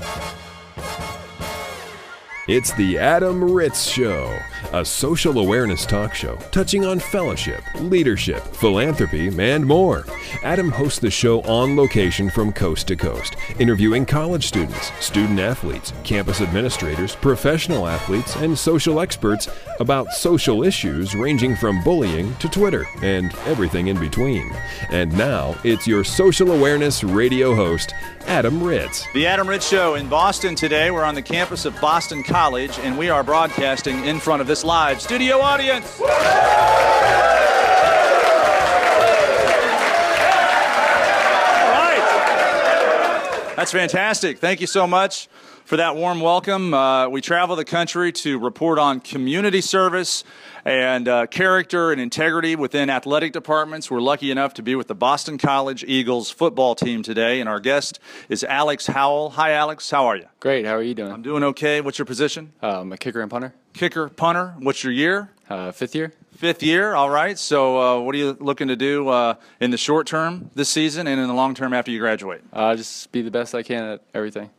you it's the Adam Ritz Show, a social awareness talk show touching on fellowship, leadership, philanthropy, and more. Adam hosts the show on location from coast to coast, interviewing college students, student athletes, campus administrators, professional athletes, and social experts about social issues ranging from bullying to Twitter and everything in between. And now, it's your social awareness radio host, Adam Ritz. The Adam Ritz Show in Boston today. We're on the campus of Boston College, and we are broadcasting in front of this live studio audience. That's fantastic. Thank you so much for that warm welcome. Uh, we travel the country to report on community service and uh, character and integrity within athletic departments. We're lucky enough to be with the Boston College Eagles football team today, and our guest is Alex Howell. Hi, Alex. How are you? Great. How are you doing? I'm doing okay. What's your position? Um, a kicker and punter. Kicker, punter. What's your year? Uh, fifth year. Fifth year. All right. So, uh, what are you looking to do uh, in the short term this season and in the long term after you graduate? Uh, just be the best I can at everything.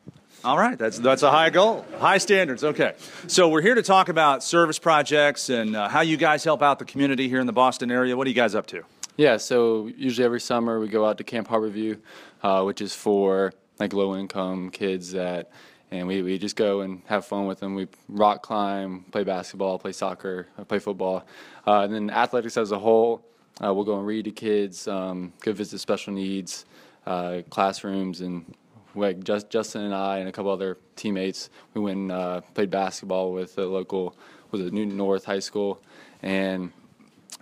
All right, that's that's a high goal, high standards. Okay, so we're here to talk about service projects and uh, how you guys help out the community here in the Boston area. What are you guys up to? Yeah, so usually every summer we go out to Camp Harborview, uh, which is for like low income kids that, and we, we just go and have fun with them. We rock climb, play basketball, play soccer, uh, play football, uh, and then athletics as a whole. Uh, we'll go and read to kids, um, go visit special needs uh, classrooms, and like just Justin and I and a couple other teammates, we went and uh, played basketball with the local was it Newton North High School, and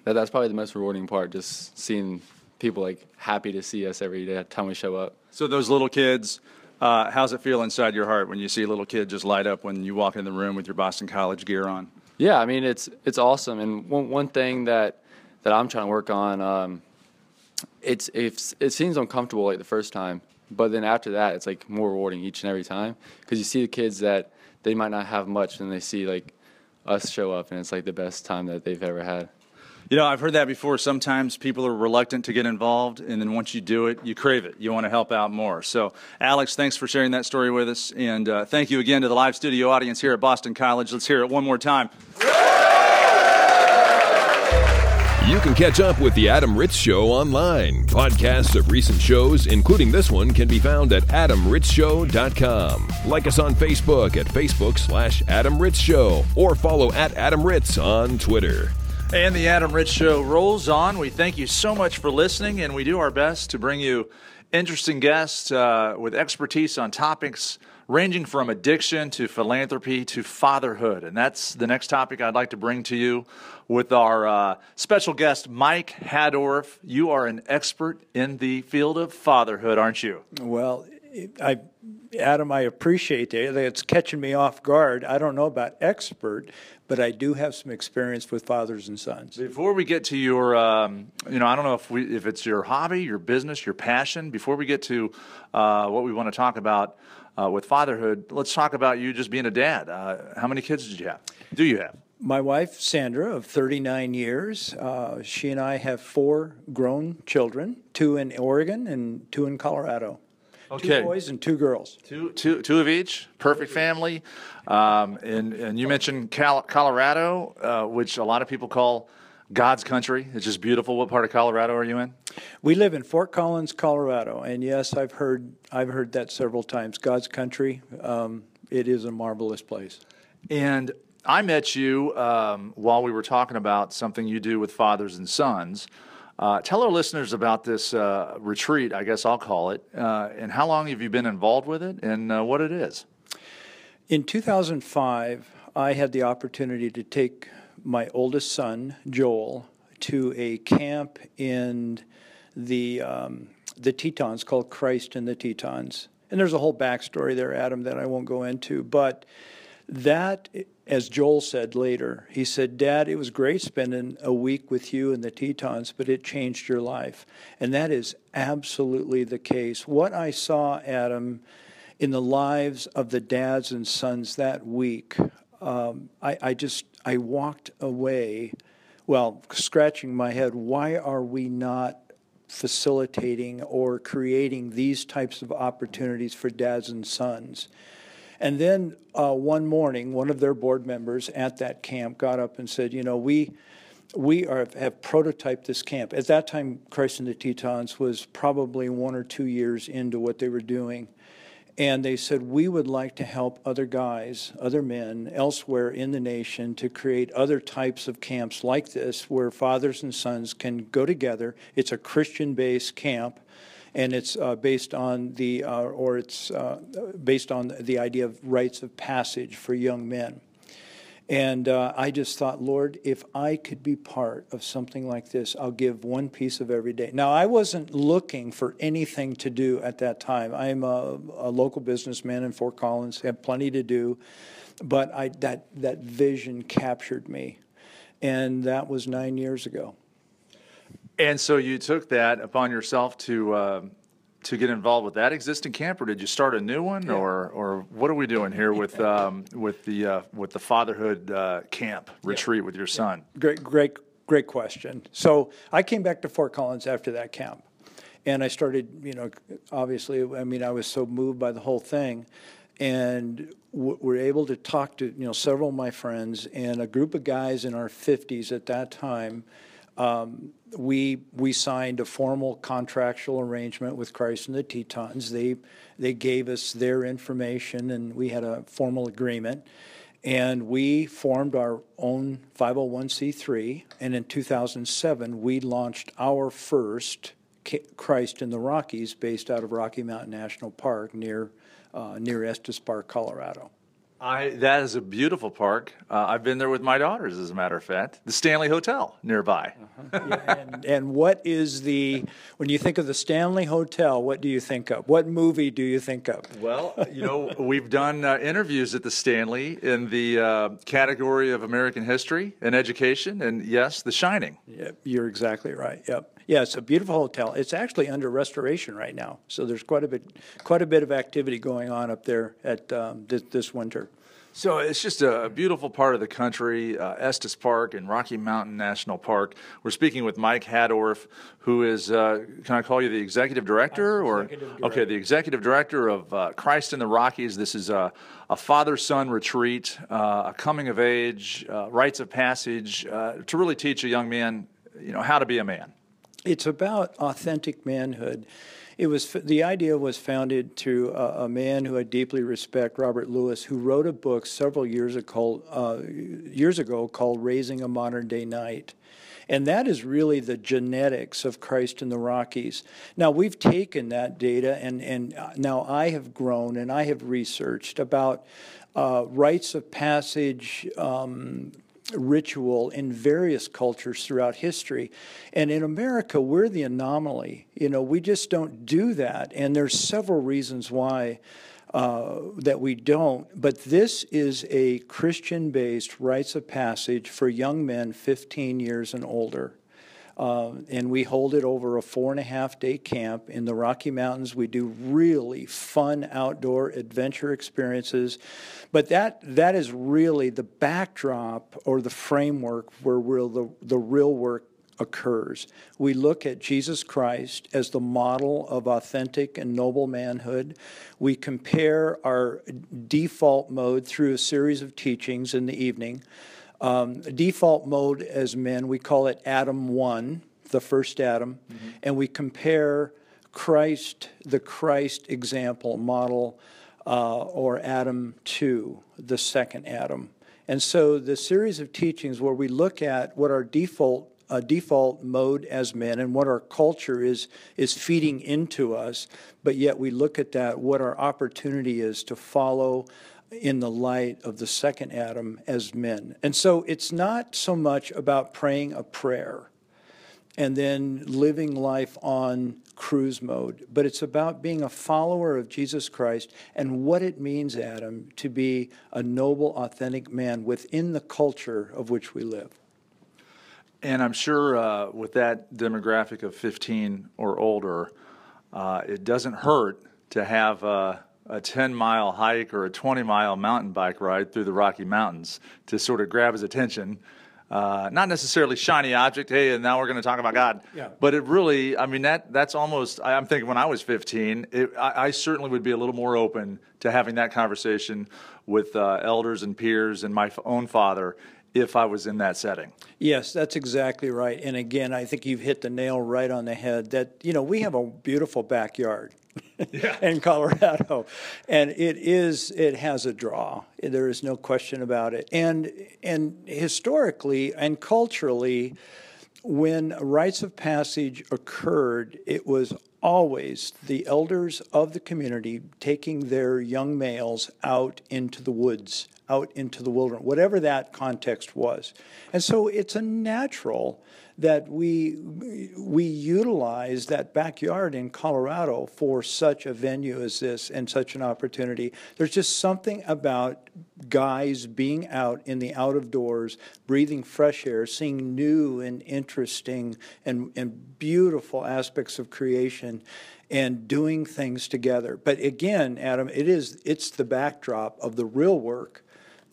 that, that's probably the most rewarding part, just seeing people like happy to see us every day time we show up. So those little kids, uh, how's it feel inside your heart when you see a little kid just light up when you walk in the room with your Boston College gear on? Yeah, I mean it's it's awesome, and one one thing that that I'm trying to work on. Um, it's, it's it seems uncomfortable like the first time, but then after that, it's like more rewarding each and every time because you see the kids that they might not have much, and they see like us show up, and it's like the best time that they've ever had. You know, I've heard that before. Sometimes people are reluctant to get involved, and then once you do it, you crave it. You want to help out more. So, Alex, thanks for sharing that story with us. And uh, thank you again to the live studio audience here at Boston College. Let's hear it one more time. You can catch up with The Adam Ritz Show online. Podcasts of recent shows, including this one, can be found at adamritzshow.com. Like us on Facebook at Facebook slash Adam Ritz Show or follow at Adam Ritz on Twitter. And the Adam Ritz Show rolls on. We thank you so much for listening, and we do our best to bring you interesting guests uh, with expertise on topics ranging from addiction to philanthropy to fatherhood. And that's the next topic I'd like to bring to you with our uh, special guest, Mike Haddorff. You are an expert in the field of fatherhood, aren't you? Well, I, Adam, I appreciate that. It's catching me off guard. I don't know about expert, but I do have some experience with fathers and sons. Before we get to your, um, you know, I don't know if we, if it's your hobby, your business, your passion. Before we get to uh, what we want to talk about uh, with fatherhood, let's talk about you just being a dad. Uh, how many kids did you have? Do you have? My wife, Sandra, of 39 years, uh, she and I have four grown children two in Oregon and two in Colorado. Okay. Two boys and two girls. Two, two, two of each. Perfect family. Um, and, and you mentioned Cal- Colorado, uh, which a lot of people call God's country. It's just beautiful. What part of Colorado are you in? We live in Fort Collins, Colorado, and yes, I've heard I've heard that several times. God's country. Um, it is a marvelous place. And I met you um, while we were talking about something you do with fathers and sons. Uh, tell our listeners about this uh, retreat, I guess I'll call it, uh, and how long have you been involved with it and uh, what it is? In 2005, I had the opportunity to take my oldest son, Joel, to a camp in the, um, the Tetons called Christ in the Tetons. And there's a whole backstory there, Adam, that I won't go into. But that, as Joel said later, he said, Dad, it was great spending a week with you in the Tetons, but it changed your life. And that is absolutely the case. What I saw, Adam, in the lives of the dads and sons that week, um, I, I just, I walked away, well, scratching my head. Why are we not facilitating or creating these types of opportunities for dads and sons. And then uh, one morning, one of their board members at that camp got up and said, You know, we, we are, have prototyped this camp. At that time, Christ in the Tetons was probably one or two years into what they were doing. And they said, We would like to help other guys, other men elsewhere in the nation to create other types of camps like this where fathers and sons can go together. It's a Christian based camp and it's uh, based on the uh, or it's uh, based on the idea of rites of passage for young men. And uh, I just thought, Lord, if I could be part of something like this, I'll give one piece of every day. Now, I wasn't looking for anything to do at that time. I'm a, a local businessman in Fort Collins, had plenty to do, but I, that, that vision captured me. And that was nine years ago. And so you took that upon yourself to uh, to get involved with that existing camp, or did you start a new one, yeah. or or what are we doing here with um, with the uh, with the fatherhood uh, camp retreat yeah. with your son? Yeah. Great, great, great question. So I came back to Fort Collins after that camp, and I started. You know, obviously, I mean, I was so moved by the whole thing, and w- were able to talk to you know several of my friends and a group of guys in our 50s at that time um, we we signed a formal contractual arrangement with Christ and the Tetons. They they gave us their information, and we had a formal agreement. And we formed our own 501c3. And in 2007, we launched our first Christ in the Rockies, based out of Rocky Mountain National Park near uh, near Estes Park, Colorado. I that is a beautiful park. Uh, I've been there with my daughters, as a matter of fact. The Stanley Hotel nearby. Uh-huh. Yeah, and, and, what is the when you think of the Stanley Hotel? What do you think of? What movie do you think of? Well, you know, we've done uh, interviews at the Stanley in the uh, category of American history and education, and yes, The Shining. Yep, you're exactly right. Yep. Yeah, it's a beautiful hotel. It's actually under restoration right now, so there's quite a bit, quite a bit of activity going on up there at um, this, this, winter. So it's just a beautiful part of the country, uh, Estes Park and Rocky Mountain National Park. We're speaking with Mike Haddorff, who is, uh, can I call you the executive director or executive director. okay, the executive director of uh, Christ in the Rockies. This is a, a father-son retreat, uh, a coming of age, uh, rites of passage uh, to really teach a young man, you know, how to be a man it's about authentic manhood. It was the idea was founded to a, a, man who I deeply respect, Robert Lewis, who wrote a book several years ago, uh, years ago called "Raising a Modern Day Knight." And that is really the genetics of Christ in the Rockies. Now, we've taken that data, and, and now I have grown and I have researched about uh, rites of passage, um, ritual in various cultures throughout history. And in America, we're the anomaly. You know, we just don't do that. And there's several reasons why uh, that we don't. But this is a Christian based rites of passage for young men 15 years and older. Uh, and we hold it over a four and a half day camp in the Rocky Mountains. We do really fun outdoor adventure experiences. But that, that is really the backdrop or the framework where real, the, the real work occurs. We look at Jesus Christ as the model of authentic and noble manhood. We compare our default mode through a series of teachings in the evening. Um, default mode as men, we call it Adam 1, the first Adam, mm-hmm. and we compare Christ, the Christ example model, uh, or Adam 2, the second Adam. And so the series of teachings where we look at what our default uh, default mode as men and what our culture is is feeding into us, but yet we look at that what our opportunity is to follow in the light of the second Adam as men. And so it's not so much about praying a prayer and then living life on cruise mode, but it's about being a follower of Jesus Christ and what it means, Adam, to be a noble, authentic man within the culture of which we live. And I'm sure uh, with that demographic of 15 or older, uh, it doesn't hurt to have. Uh, a 10 mile hike or a 20 mile mountain bike ride through the Rocky Mountains to sort of grab his attention uh, not necessarily shiny object. Hey, and now we're going to talk about God. Yeah. But it really, I mean, that that's almost. I- I'm thinking when I was 15, it, I, I certainly would be a little more open to having that conversation with uh, elders and peers and my f- own father if I was in that setting. Yes, that's exactly right. And again, I think you've hit the nail right on the head that, you know, we have a beautiful backyard in Colorado. And it is it has a draw. There is no question about it. And and historically and culturally when rites of passage occurred, it was always the elders of the community taking their young males out into the woods, out into the wilderness, whatever that context was. And so it's a natural that we we utilize that backyard in Colorado for such a venue as this and such an opportunity. There's just something about guys being out in the out of doors, breathing fresh air, seeing new and interesting and, and beautiful aspects of creation and doing things together. But again, Adam, it is it's the backdrop of the real work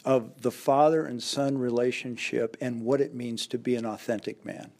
of the father and son relationship and what it means to be an authentic man.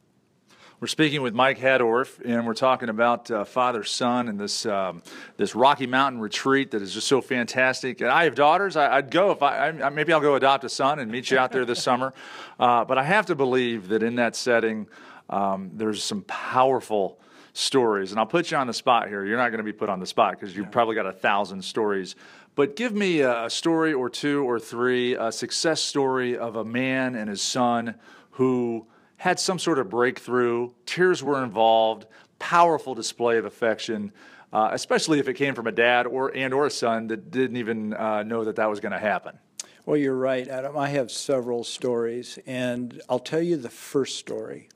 We're speaking with Mike Haddorff, and we're talking about uh, father son and this um, this Rocky Mountain retreat that is just so fantastic. And I have daughters. I, would go if I, I, maybe I'll go adopt a son and meet you out there this summer. Uh, but I have to believe that in that setting, um, there's some powerful stories. And I'll put you on the spot here. You're not going to be put on the spot because you've probably got a thousand stories. But give me a, story or two or three, a success story of a man and his son who had some sort of breakthrough, tears were involved, powerful display of affection, uh, especially if it came from a dad or and or a son that didn't even uh, know that that was going to happen. Well, you're right, Adam. I have several stories, and I'll tell you the first story.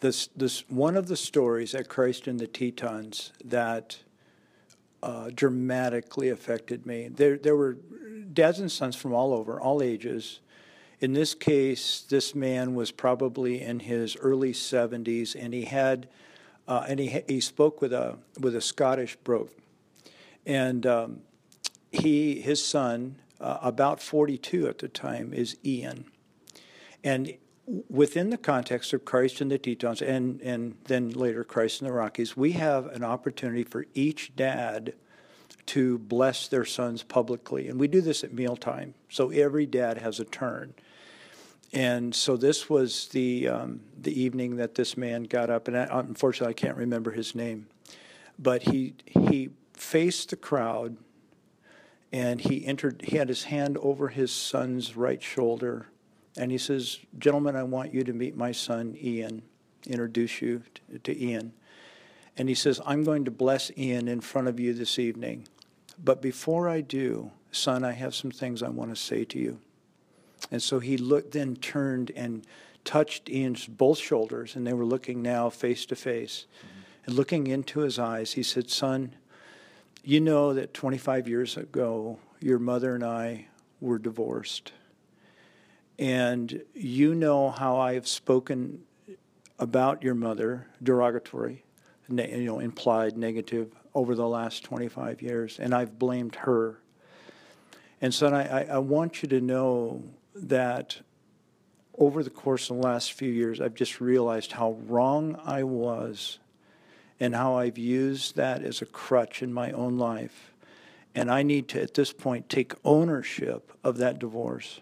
This, this one of the stories at Christ in the Tetons that uh, dramatically affected me. There, there were dads and sons from all over, all ages. In this case, this man was probably in his early 70s, and he had, uh, and he he spoke with a with a Scottish brogue, and um, he his son, uh, about 42 at the time, is Ian, and within the context of Christ in the Tetons and, and then later Christ in the Rockies, we have an opportunity for each dad to bless their sons publicly. And we do this at mealtime. So every dad has a turn. And so this was the, um, the evening that this man got up, and I, unfortunately I can't remember his name, but he, he faced the crowd and he entered, he had his hand over his son's right shoulder and he says, Gentlemen, I want you to meet my son, Ian, introduce you to, to Ian. And he says, I'm going to bless Ian in front of you this evening. But before I do, son, I have some things I want to say to you. And so he looked, then turned and touched Ian's both shoulders, and they were looking now face to face. And looking into his eyes, he said, Son, you know that 25 years ago, your mother and I were divorced and you know how I have spoken about your mother, derogatory, ne- you know, implied negative over the last 25 years, and I've blamed her. And so I, I want you to know that over the course of the last few years, I've just realized how wrong I was and how I've used that as a crutch in my own life. And I need to, at this point, take ownership of that divorce.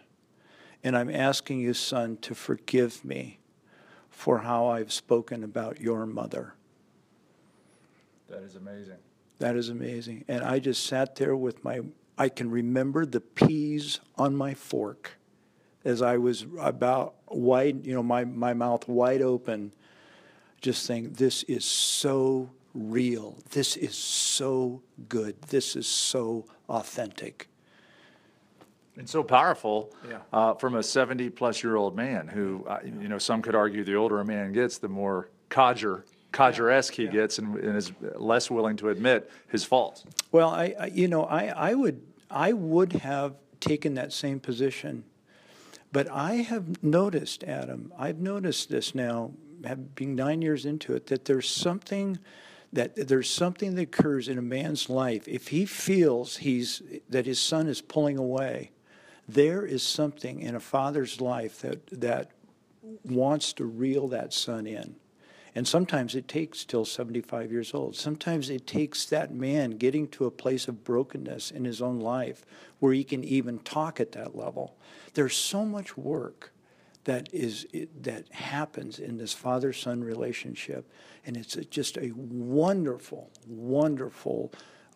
And I'm asking you, son, to forgive me for how I've spoken about your mother. That is amazing. That is amazing. And I just sat there with my, I can remember the peas on my fork as I was about wide, you know, my, my mouth wide open, just saying, this is so real. This is so good. This is so authentic. And so powerful Yeah. uh, from a 70 plus year old man who, uh, you know, some could argue the older a man gets, the more codger, codger esque he gets and, and is less willing to admit his faults. Well, I, I you know, I, I would I would have taken that same position, but I have noticed, Adam, I've noticed this now, have being nine years into it, that there's something that there's something that occurs in a man's life if he feels he's that his son is pulling away. There is something in a father's life that that wants to reel that son in. And sometimes it takes till 75 years old. Sometimes it takes that man getting to a place of brokenness in his own life where he can even talk at that level. There's so much work that is that happens in this father-son relationship, and it's just a wonderful, wonderful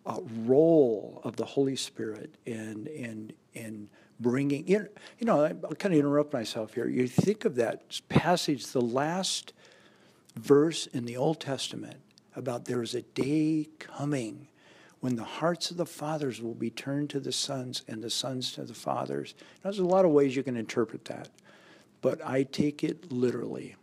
uh, role of the Holy Spirit in in in bringing in. You know, I'll kind of interrupt myself here. You think of that passage, the last verse in the Old Testament about there is a day coming when the hearts of the fathers will be turned to the sons and the sons to the fathers. Now, there's a lot of ways you can interpret that, but I take it literally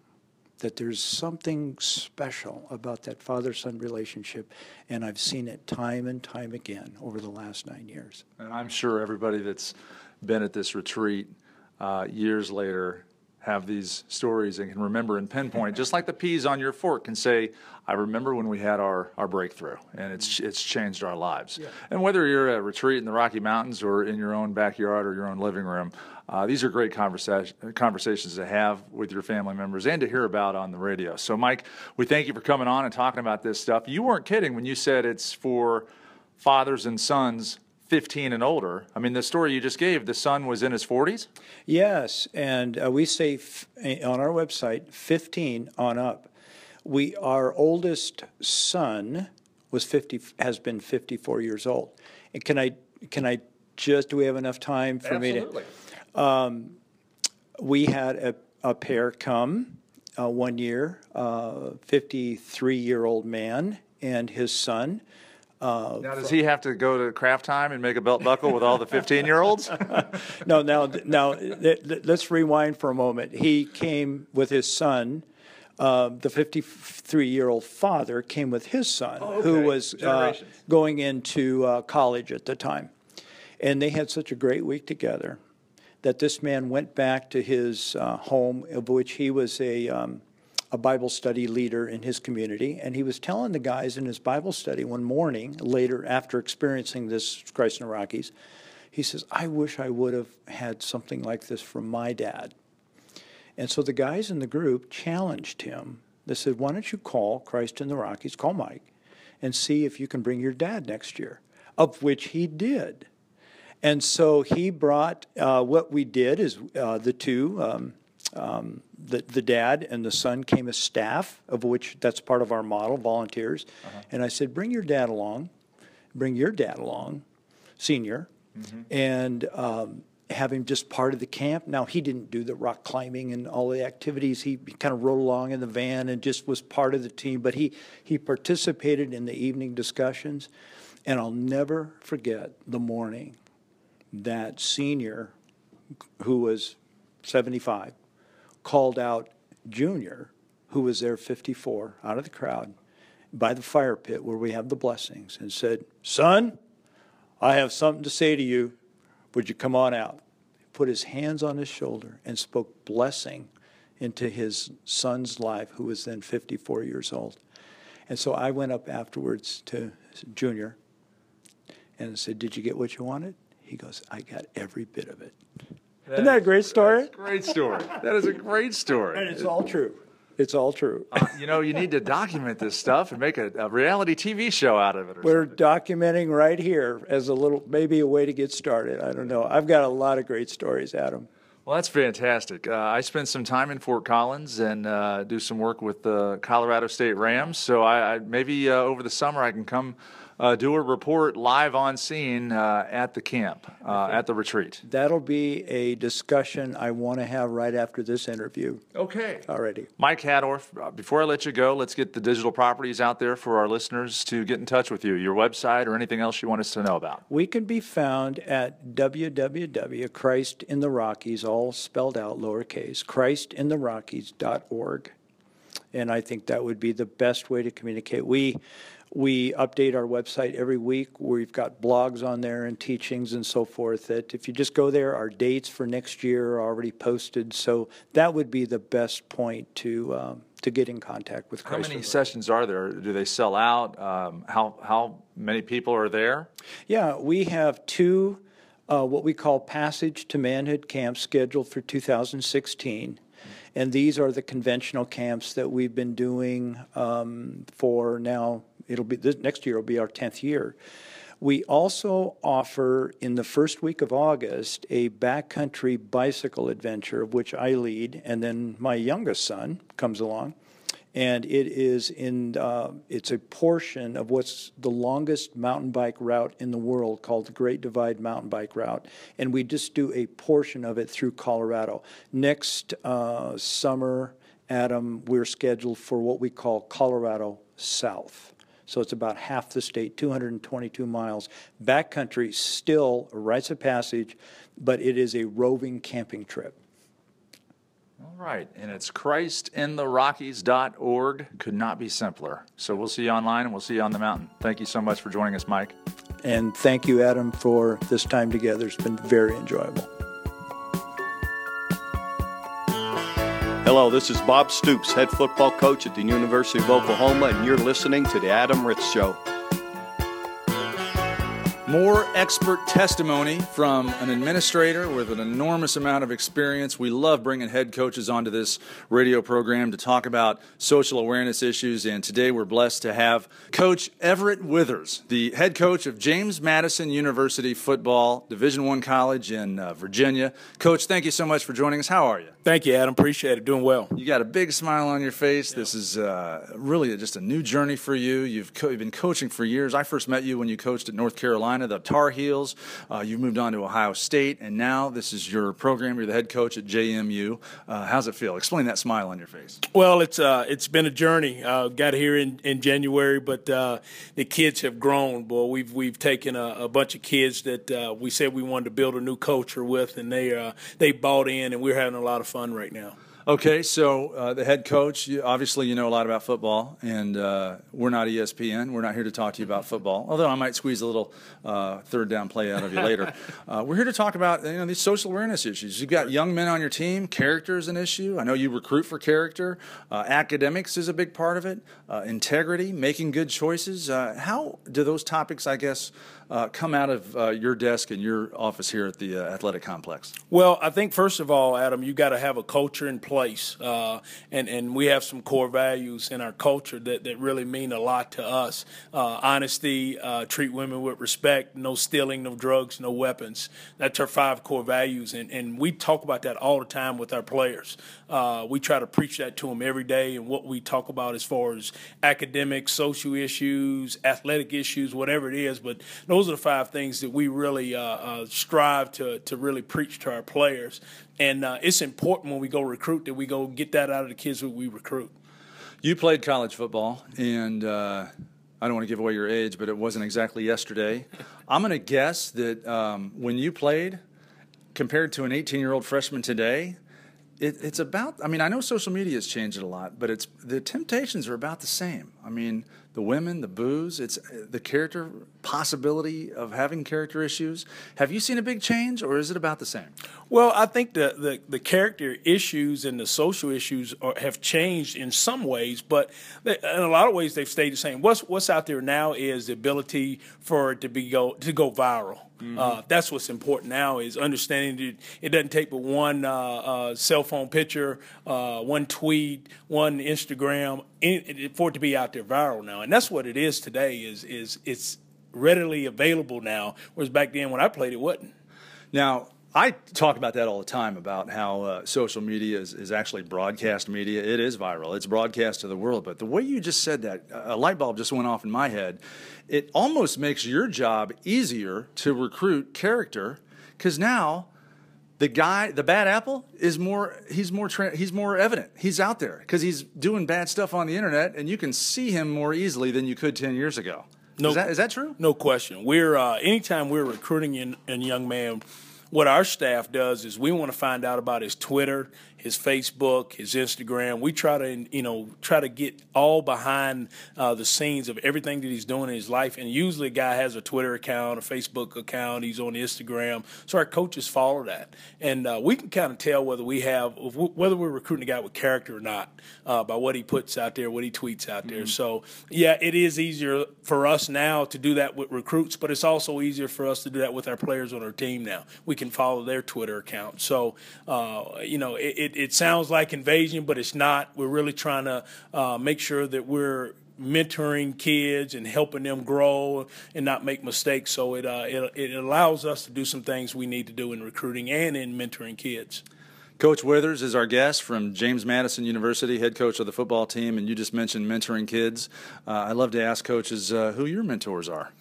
that there's something special about that father son relationship, and I've seen it time and time again over the last nine years. And I'm sure everybody that's been at this retreat uh, years later have these stories and can remember and pinpoint, just like the peas on your fork can say, I remember when we had our, our breakthrough and it's, it's changed our lives. Yeah. And whether you're at a retreat in the Rocky Mountains or in your own backyard or your own living room, uh, these are great conversa- conversations to have with your family members and to hear about on the radio. So, Mike, we thank you for coming on and talking about this stuff. You weren't kidding when you said it's for fathers and sons 15 and older. I mean, the story you just gave, the son was in his 40s? Yes, and uh, we say f- eh, on our website 15 on up. We our oldest son was 50 has been 54 years old. And can I can I just do we have enough time for Absolutely. me to um, we had a, a pair come uh, one year, 53 uh, year old man and his son uh, now, does he have to go to craft time and make a belt buckle with all the 15 year olds? no, now, now let's rewind for a moment. He came with his son. Uh, the 53 year old father came with his son, oh, okay. who was uh, going into uh, college at the time. And they had such a great week together that this man went back to his uh, home, of which he was a. Um, a Bible study leader in his community, and he was telling the guys in his Bible study one morning, later after experiencing this Christ in the Rockies, he says, I wish I would have had something like this from my dad. And so the guys in the group challenged him. They said, Why don't you call Christ in the Rockies, call Mike, and see if you can bring your dad next year? Of which he did. And so he brought, uh, what we did is uh, the two, um, um, the, the dad and the son came as staff, of which that's part of our model, volunteers. Uh-huh. And I said, bring your dad along, bring your dad along, senior, mm-hmm. and um, have him just part of the camp. Now, he didn't do the rock climbing and all the activities. He, he kind of rode along in the van and just was part of the team, but he, he participated in the evening discussions. And I'll never forget the morning that senior, who was 75, called out Junior, who was there 54, out of the crowd by the fire pit where we have the blessings, and said, Son, I have something to say to you. Would you come on out? He put his hands on his shoulder and spoke blessing into his son's life, who was then 54 years old. And so I went up afterwards to Junior and said, Did you get what you wanted? He goes, I got every bit of it. Isn't that a great story? great story. That is a great story. And it's all true. It's all true. Uh, you know, you need to document this stuff and make a, a reality TV show out of it. We're something. documenting right here as a little, maybe a way to get started. I don't know. I've got a lot of great stories, Adam. Well, that's fantastic. Uh, I spent some time in Fort Collins and uh, do some work with the Colorado State Rams. So I, I maybe uh, over the summer I can come uh, do a report live on scene uh, at the camp, uh, at the retreat. That'll be a discussion I want to have right after this interview. Okay. Already. Mike Haddorff, uh, before I let you go, let's get the digital properties out there for our listeners to get in touch with you, your website or anything else you want us to know about. We can be found at www.christ in the Rockies, all spelled out lowercase, christintherockies.org. And I think that would be the best way to communicate. We we update our website every week. We've got blogs on there and teachings and so forth. That if you just go there, our dates for next year are already posted. So that would be the best point to um, to get in contact with. Christ how many sessions are there? Do they sell out? Um, how how many people are there? Yeah, we have two. Uh, what we call Passage to Manhood camps scheduled for 2016. And these are the conventional camps that we've been doing um, for now. It'll be this next year will be our 10th year. We also offer in the first week of August a backcountry bicycle adventure, of which I lead, and then my youngest son comes along and it is in uh, it's a portion of what's the longest mountain bike route in the world called the Great Divide Mountain Bike Route, and we just do a portion of it through Colorado. Next uh, summer, Adam, we're scheduled for what we call Colorado South. So it's about half the state, 222 miles. Backcountry, still rites of passage, but it is a roving camping trip. All right, and it's christintherockies.org. Could not be simpler. So we'll see you online and we'll see you on the mountain. Thank you so much for joining us, Mike. And thank you, Adam, for this time together. It's been very enjoyable. Hello, this is Bob Stoops, head football coach at the University of Oklahoma, and you're listening to The Adam Ritz Show. More expert testimony from an administrator with an enormous amount of experience. We love bringing head coaches onto this radio program to talk about social awareness issues. And today we're blessed to have Coach Everett Withers, the head coach of James Madison University Football, Division One college in uh, Virginia. Coach, thank you so much for joining us. How are you? Thank you, Adam. Appreciate it. Doing well. You got a big smile on your face. This is uh, really just a new journey for you. You've, co- you've been coaching for years. I first met you when you coached at North Carolina, the Tar Heels. Uh, you've moved on to Ohio State, and now this is your program. You're the head coach at JMU. Uh, how's it feel? Explain that smile on your face. Well, it's uh, it's been a journey. Uh, got here in, in January, but uh, the kids have grown. Boy, we've we've taken a, a bunch of kids that uh, we said we wanted to build a new culture with, and they they bought in, and we're having a lot of fun right now. Okay, so uh, the head coach, you, obviously you know a lot about football, and uh, we're not ESPN. We're not here to talk to you about football, although I might squeeze a little uh, third down play out of you later. Uh, we're here to talk about you know these social awareness issues. You've got young men on your team. Character is an issue. I know you recruit for character. Uh, academics is a big part of it. Uh, integrity, making good choices. how do those topics, I guess, come out of your desk and your office here at the athletic complex? Well, I think first of all, Adam, you got to have a culture in place, uh, and and we have some core values in our culture that, that really mean a lot to us. Uh, honesty, uh, treat women with respect, no stealing, no drugs, no weapons. That's our five core values, and and we talk about that all the time with our players. Uh, we try to preach that to them every day, and what we talk about as far as academic, social issues, athletic issues, whatever it is. But those are the five things that we really uh, uh, strive to to really preach to our players. And uh, it's important when we go recruit that we go get that out of the kids that we recruit. You played college football, and uh, I don't want to give away your age, but it wasn't exactly yesterday. I'm going to guess that um, when you played, compared to an 18 year old freshman today, it, it's about. I mean, I know social media has changed it a lot, but it's the temptations are about the same. I mean, the women, the booze, it's the character possibility of having character issues. Have you seen a big change, or is it about the same? Well, I think the the, the character issues and the social issues are, have changed in some ways, but they, in a lot of ways they've stayed the same. What's what's out there now is the ability for it to be go to go viral. Mm-hmm. Uh, that's what's important now is understanding that it doesn't take but one uh, uh, cell phone picture, uh, one tweet, one Instagram in, for it to be out there viral now, and that's what it is today. Is is it's readily available now, whereas back then when I played it wasn't. Now I talk about that all the time about how uh, social media is, is actually broadcast media. It is viral, it's broadcast to the world. But the way you just said that, a light bulb just went off in my head. It almost makes your job easier to recruit character because now the guy, the bad apple, is more. He's more. Tra- he's more evident. He's out there because he's doing bad stuff on the internet, and you can see him more easily than you could ten years ago. No, is that, is that true? No question. We're uh, anytime we're recruiting a young man what our staff does is we want to find out about his Twitter, his Facebook, his Instagram. We try to, you know, try to get all behind uh, the scenes of everything that he's doing in his life. And usually, a guy has a Twitter account, a Facebook account. He's on Instagram, so our coaches follow that, and uh, we can kind of tell whether we have whether we're recruiting a guy with character or not uh, by what he puts out there, what he tweets out there. Mm-hmm. So, yeah, it is easier for us now to do that with recruits, but it's also easier for us to do that with our players on our team now. We can follow their Twitter account. So, uh, you know, it, it it sounds like invasion, but it's not. We're really trying to uh, make sure that we're mentoring kids and helping them grow and not make mistakes. So it, uh, it, it allows us to do some things we need to do in recruiting and in mentoring kids. Coach Withers is our guest from James Madison University, head coach of the football team, and you just mentioned mentoring kids. Uh, I love to ask coaches uh, who your mentors are.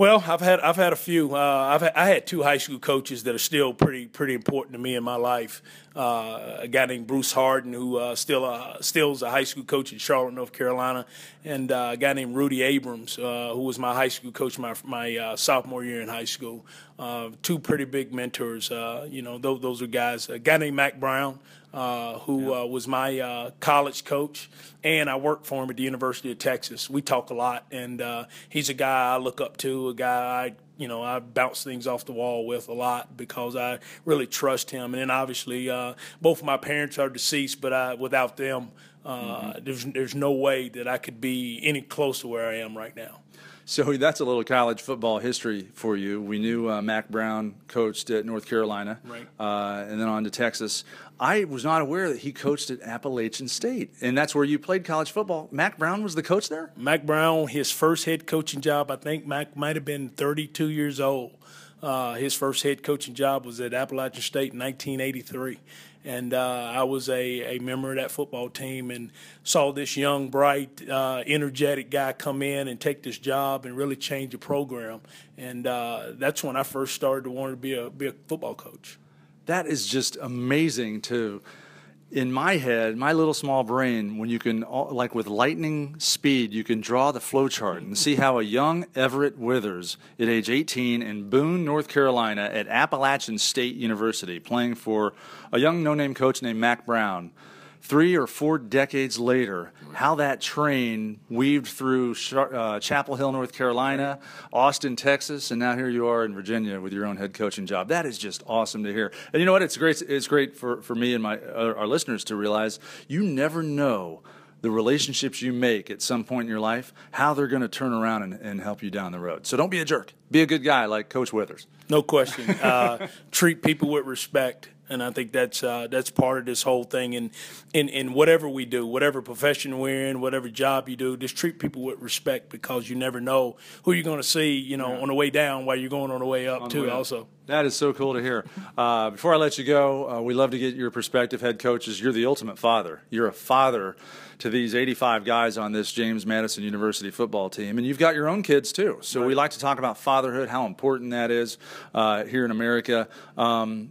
Well, I've had I've had a few. Uh, I've had, I had two high school coaches that are still pretty pretty important to me in my life. Uh, a guy named Bruce Harden, who uh, still uh, still is a high school coach in Charlotte, North Carolina, and uh, a guy named Rudy Abrams, uh, who was my high school coach my my sophomore year in high school. two pretty big mentors. you know, those, those are guys. A guy named Mack Brown, uh, who uh, was my uh, college coach, and I worked for him at the University of Texas. We talk a lot, and uh, he's a guy I look up to, a guy I you know I bounce things off the wall with a lot because I really trust him. And then obviously uh, both of my parents are deceased, but I, without them, uh, mm-hmm. there's there's no way that I could be any closer where I am right now. So that's a little college football history for you. We knew uh, Mack Brown coached at North Carolina, right. uh, and then on to Texas. I was not aware that he coached at Appalachian State, and that's where you played college football. Mack Brown was the coach there. Mack Brown, his first head coaching job, I think Mack might have been 32 years old. Uh, his first head coaching job was at Appalachian State in 1983 and uh, I was a, a member of that football team and saw this young, bright, uh, energetic guy come in and take this job and really change the program. And uh, that's when I first started to want to be a be a football coach. That is just amazing to in my head, my little small brain, when you can, like with lightning speed, you can draw the flow chart and see how a young Everett Withers at age 18 in Boone, North Carolina at Appalachian State University, playing for a young no name coach named Mack Brown, three or four decades later, how that train weaved through uh, Chapel Hill, North Carolina, Austin, Texas, and now here you are in Virginia with your own head coaching job. That is just awesome to hear. And you know what? It's great. It's great for, for me and my uh, our listeners to realize you never know the relationships you make at some point in your life, how they're going to turn around and, and, help you down the road. So don't be a jerk. Be a good guy like Coach Withers. No question. Uh, treat people with respect and I think that's uh, that's part of this whole thing. And in, in whatever we do, whatever profession we're in, whatever job you do, just treat people with respect because you never know who you're going to see. You know, yeah. on the way down while you're going on the way up on too. Way also, that is so cool to hear. Uh, before I let you go, uh, we love to get your perspective, head coaches. You're the ultimate father. You're a father to these 85 guys on this James Madison University football team, and you've got your own kids too. So right. we like to talk about fatherhood, how important that is uh, here in America. Um,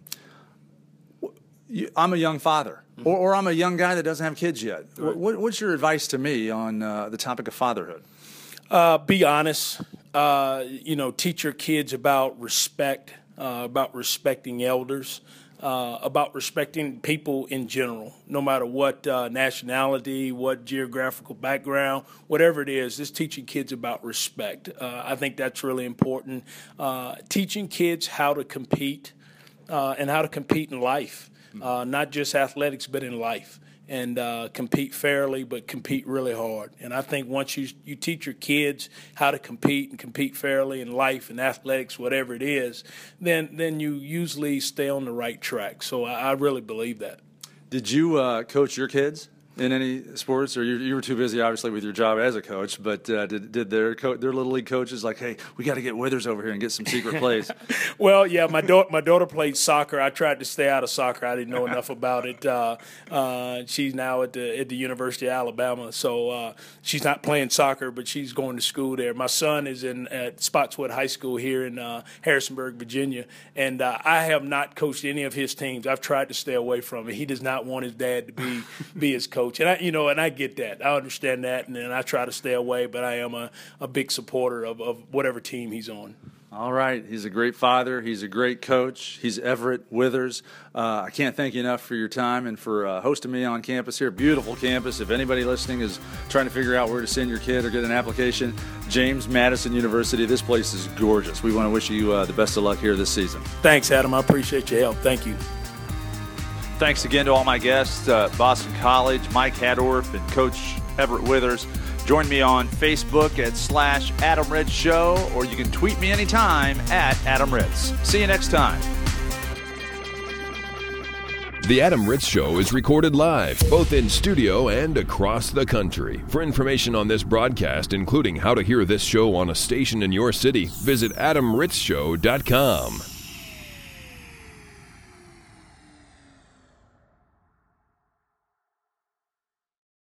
I'm a young father, mm-hmm. or, or, I'm a young guy that doesn't have kids yet. Right. What, what's your advice to me on uh, the topic of fatherhood? Uh, be honest. Uh, you know, teach your kids about respect, uh, about respecting elders, uh, about respecting people in general, no matter what uh, nationality, what geographical background, whatever it is. Just teaching kids about respect. I think that's really important. teaching kids how to compete and how to compete in life uh, not just athletics, but in life. And uh, compete fairly, but compete really hard. And I think once you you teach your kids how to compete and compete fairly in life and athletics, whatever it is, then then you usually stay on the right track. So I, I really believe that. Did you uh, coach your kids? In any sports, or you, you, were too busy, obviously, with your job as a coach. But uh, did, did their co- their little league coaches like, hey, we got to get Withers over here and get some secret plays? well, yeah, my daughter my daughter played soccer. I tried to stay out of soccer. I didn't know enough about it. Uh, uh, she's now at the at the University of Alabama, so uh, she's not playing soccer, but she's going to school there. My son is in at Spotswood High School here in uh, Harrisonburg, Virginia, and uh, I have not coached any of his teams. I've tried to stay away from it. He does not want his dad to be be his coach coach, and I, you know, and I get that. I understand that, and then I try to stay away. But I am a, a big supporter of, of whatever team he's on. All right. He's a great father. He's a great coach. He's Everett Withers. Uh, I can't thank you enough for your time and for uh, hosting me on campus here. Beautiful campus. If anybody listening is trying to figure out where to send your kid or get an application, James Madison University. This place is gorgeous. We want to wish you uh, the best of luck here this season. Thanks, Adam. I appreciate your help. Thank you. Thanks again to all my guests, uh, Boston College, Mike Haddorff, and Coach Everett Withers. Join me on Facebook at slash Adam Ritz Show, or you can tweet me anytime at Adam Ritz. See you next time. The Adam Ritz Show is recorded live, both in studio and across the country. For information on this broadcast, including how to hear this show on a station in your city, visit adamritzshow.com.